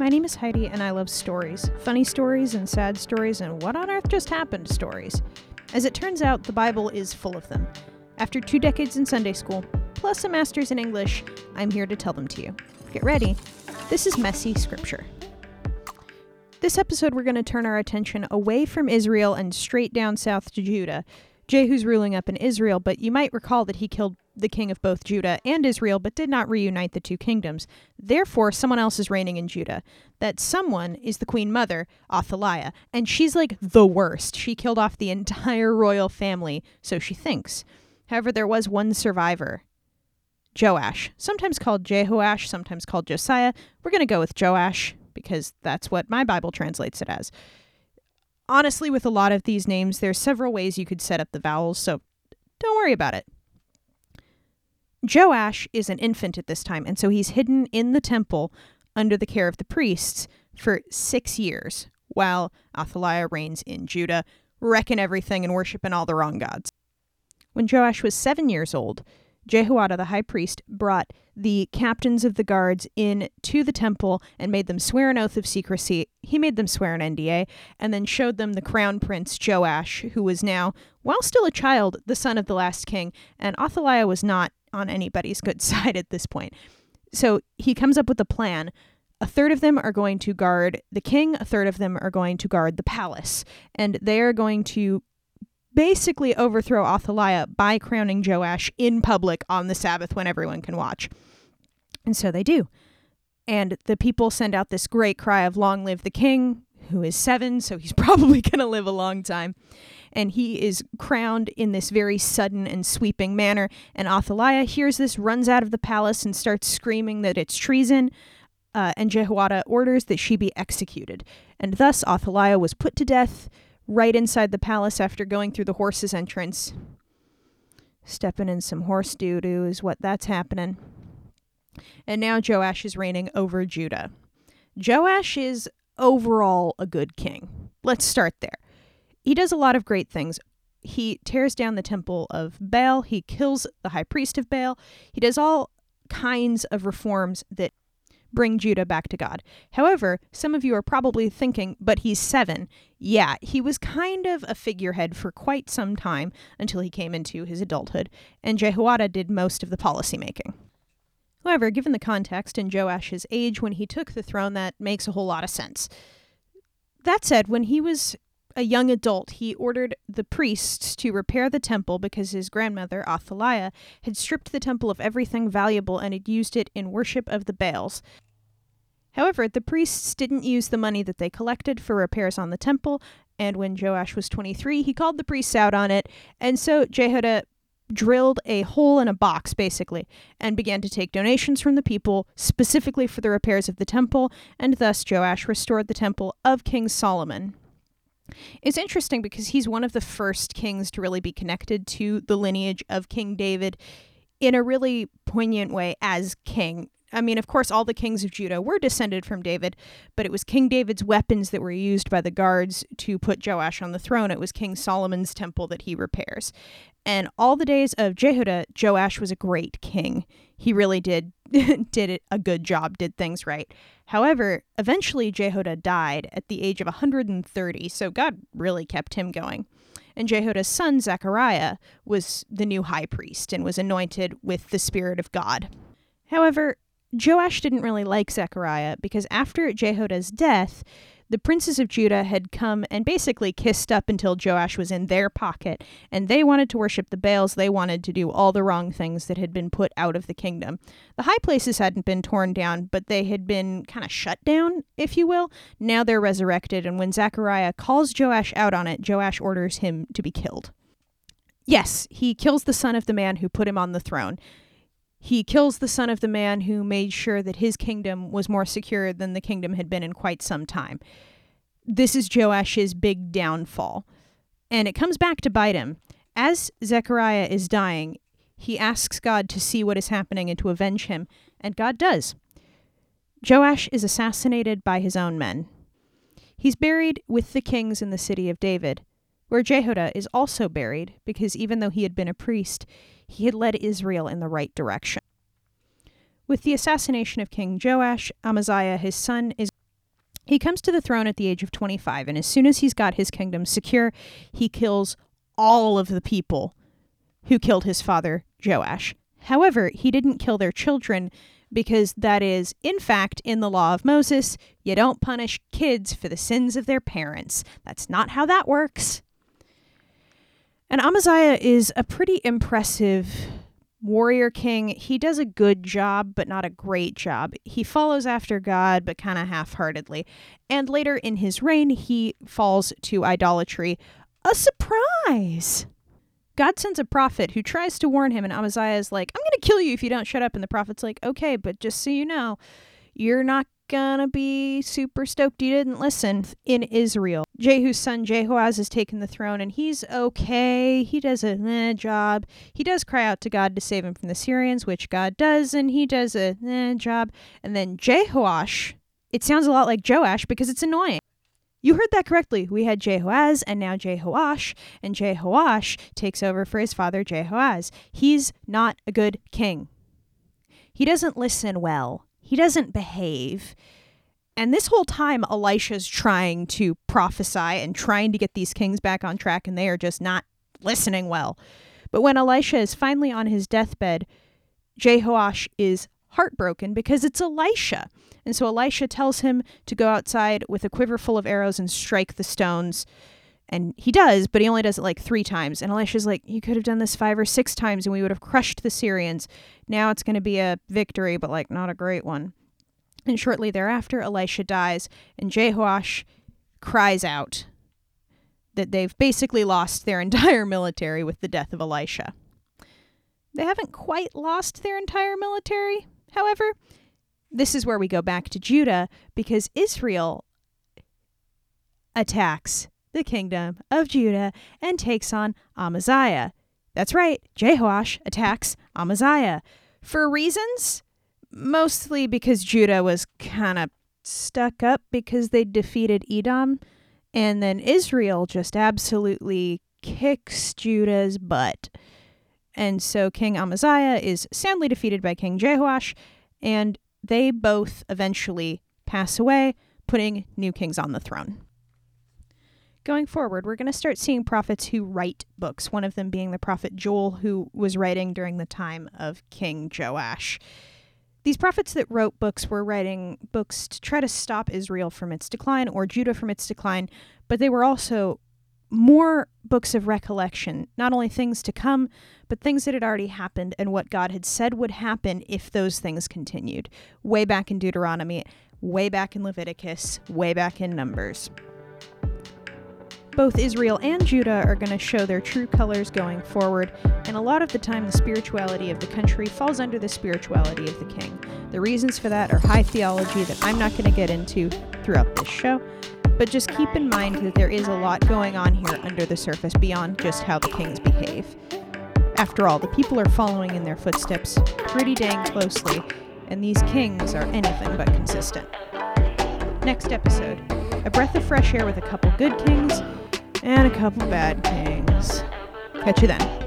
My name is Heidi, and I love stories funny stories and sad stories, and what on earth just happened stories. As it turns out, the Bible is full of them. After two decades in Sunday school, plus a master's in English, I'm here to tell them to you. Get ready. This is Messy Scripture. This episode, we're going to turn our attention away from Israel and straight down south to Judah. Jehu's ruling up in Israel, but you might recall that he killed the king of both Judah and Israel, but did not reunite the two kingdoms. Therefore, someone else is reigning in Judah. That someone is the queen mother, Athaliah, and she's like the worst. She killed off the entire royal family, so she thinks. However, there was one survivor, Joash, sometimes called Jehoash, sometimes called Josiah. We're going to go with Joash because that's what my Bible translates it as honestly, with a lot of these names, there's several ways you could set up the vowels, so don't worry about it. Joash is an infant at this time, and so he's hidden in the temple under the care of the priests for six years, while Athaliah reigns in Judah, wrecking everything and worshiping all the wrong gods. When Joash was seven years old, Jehoiada the high priest brought the captains of the guards in to the temple and made them swear an oath of secrecy. He made them swear an NDA and then showed them the crown prince Joash, who was now, while still a child, the son of the last king, and Athaliah was not on anybody's good side at this point. So he comes up with a plan. A third of them are going to guard the king, a third of them are going to guard the palace, and they are going to basically overthrow Athaliah by crowning Joash in public on the Sabbath when everyone can watch. And so they do. And the people send out this great cry of Long live the king, who is seven, so he's probably going to live a long time. And he is crowned in this very sudden and sweeping manner. And Athaliah hears this, runs out of the palace, and starts screaming that it's treason. Uh, and Jehoiada orders that she be executed. And thus Athaliah was put to death right inside the palace after going through the horse's entrance. Stepping in some horse doo doo is what that's happening. And now Joash is reigning over Judah. Joash is overall a good king. Let's start there. He does a lot of great things. He tears down the temple of Baal, he kills the high priest of Baal, he does all kinds of reforms that bring Judah back to God. However, some of you are probably thinking, but he's seven. Yeah, he was kind of a figurehead for quite some time until he came into his adulthood, and Jehoiada did most of the policy making. However, given the context and Joash's age when he took the throne, that makes a whole lot of sense. That said, when he was a young adult, he ordered the priests to repair the temple because his grandmother, Athaliah, had stripped the temple of everything valuable and had used it in worship of the Baals. However, the priests didn't use the money that they collected for repairs on the temple, and when Joash was 23, he called the priests out on it, and so Jehoiada drilled a hole in a box, basically, and began to take donations from the people specifically for the repairs of the temple, and thus Joash restored the temple of King Solomon. It's interesting because he's one of the first kings to really be connected to the lineage of King David in a really poignant way as king. I mean, of course, all the kings of Judah were descended from David, but it was King David's weapons that were used by the guards to put Joash on the throne. It was King Solomon's temple that he repairs. And all the days of Jehoiada, Joash was a great king. He really did did a good job, did things right. However, eventually Jehoiada died at the age of 130, so God really kept him going. And Jehoiada's son Zechariah was the new high priest and was anointed with the spirit of God. However, Joash didn't really like Zechariah because after Jehoiada's death, the princes of Judah had come and basically kissed up until Joash was in their pocket, and they wanted to worship the Baals. They wanted to do all the wrong things that had been put out of the kingdom. The high places hadn't been torn down, but they had been kind of shut down, if you will. Now they're resurrected, and when Zechariah calls Joash out on it, Joash orders him to be killed. Yes, he kills the son of the man who put him on the throne. He kills the son of the man who made sure that his kingdom was more secure than the kingdom had been in quite some time. This is Joash's big downfall. And it comes back to bite him. As Zechariah is dying, he asks God to see what is happening and to avenge him, and God does. Joash is assassinated by his own men. He's buried with the kings in the city of David, where Jehoiada is also buried because even though he had been a priest, he had led Israel in the right direction. With the assassination of King Joash, Amaziah, his son, is He comes to the throne at the age of 25, and as soon as he's got his kingdom secure, he kills all of the people who killed his father, Joash. However, he didn't kill their children because that is, in fact, in the law of Moses, you don't punish kids for the sins of their parents. That's not how that works. And Amaziah is a pretty impressive warrior king. He does a good job, but not a great job. He follows after God, but kind of half heartedly. And later in his reign, he falls to idolatry. A surprise! God sends a prophet who tries to warn him, and Amaziah is like, I'm going to kill you if you don't shut up. And the prophet's like, okay, but just so you know, you're not gonna be super stoked you didn't listen in Israel. Jehu's son Jehoaz has taken the throne and he's okay. He does a eh, job. He does cry out to God to save him from the Syrians, which God does, and he does a eh, job. And then Jehoash, it sounds a lot like Joash because it's annoying. You heard that correctly. We had Jehoaz and now Jehoash, and Jehoash takes over for his father Jehoaz. He's not a good king. He doesn't listen well. He doesn't behave. And this whole time, Elisha's trying to prophesy and trying to get these kings back on track, and they are just not listening well. But when Elisha is finally on his deathbed, Jehoash is heartbroken because it's Elisha. And so Elisha tells him to go outside with a quiver full of arrows and strike the stones. And he does, but he only does it like three times. And Elisha's like, You could have done this five or six times and we would have crushed the Syrians. Now it's going to be a victory, but like not a great one. And shortly thereafter, Elisha dies, and Jehoash cries out that they've basically lost their entire military with the death of Elisha. They haven't quite lost their entire military, however. This is where we go back to Judah because Israel attacks the kingdom of Judah and takes on Amaziah. That's right, Jehoash attacks Amaziah. For reasons? Mostly because Judah was kind of stuck up because they defeated Edom, and then Israel just absolutely kicks Judah's butt. And so King Amaziah is soundly defeated by King Jehoash, and they both eventually pass away, putting new kings on the throne. Going forward, we're going to start seeing prophets who write books, one of them being the prophet Joel, who was writing during the time of King Joash. These prophets that wrote books were writing books to try to stop Israel from its decline or Judah from its decline, but they were also more books of recollection, not only things to come, but things that had already happened and what God had said would happen if those things continued. Way back in Deuteronomy, way back in Leviticus, way back in Numbers both Israel and Judah are going to show their true colors going forward, and a lot of the time the spirituality of the country falls under the spirituality of the king. The reasons for that are high theology that I'm not going to get into throughout this show, but just keep in mind that there is a lot going on here under the surface beyond just how the kings behave. After all, the people are following in their footsteps pretty dang closely, and these kings are anything but consistent. Next episode a breath of fresh air with a couple good kings and a couple bad kings. Catch you then.